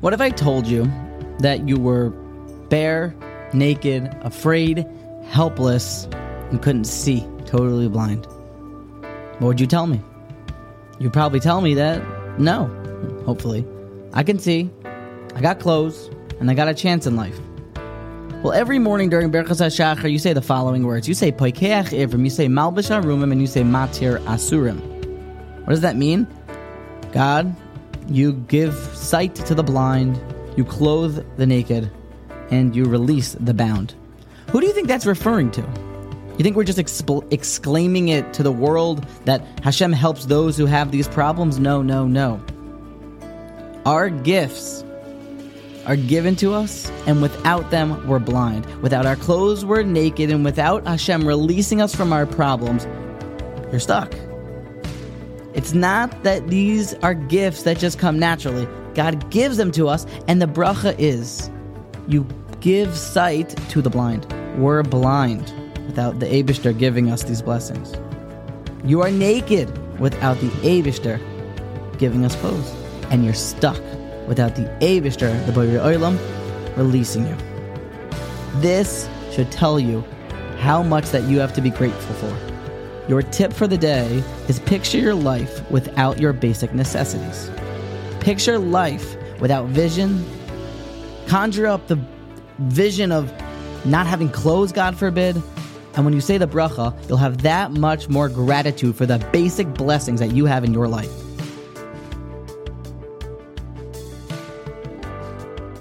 What if I told you that you were bare, naked, afraid, helpless, and couldn't see, totally blind? What would you tell me? You'd probably tell me that no, hopefully. I can see, I got clothes, and I got a chance in life. Well, every morning during Berchas HaShachar, you say the following words. You say Poikeach Ivrim, you say Malbish Arumim, and you say Matir Asurim. What does that mean? God, you give sight to the blind, you clothe the naked, and you release the bound. Who do you think that's referring to? You think we're just exclaiming it to the world that Hashem helps those who have these problems? No, no, no. Our gifts are given to us, and without them, we're blind. Without our clothes, we're naked, and without Hashem releasing us from our problems, you're stuck. It's not that these are gifts that just come naturally. God gives them to us, and the bracha is you give sight to the blind. We're blind without the Abishter giving us these blessings. You are naked without the Abishter giving us clothes. And you're stuck without the Abishter, the Borei Olam, releasing you. This should tell you how much that you have to be grateful for. Your tip for the day is picture your life without your basic necessities. Picture life without vision. Conjure up the vision of not having clothes, God forbid. And when you say the bracha, you'll have that much more gratitude for the basic blessings that you have in your life.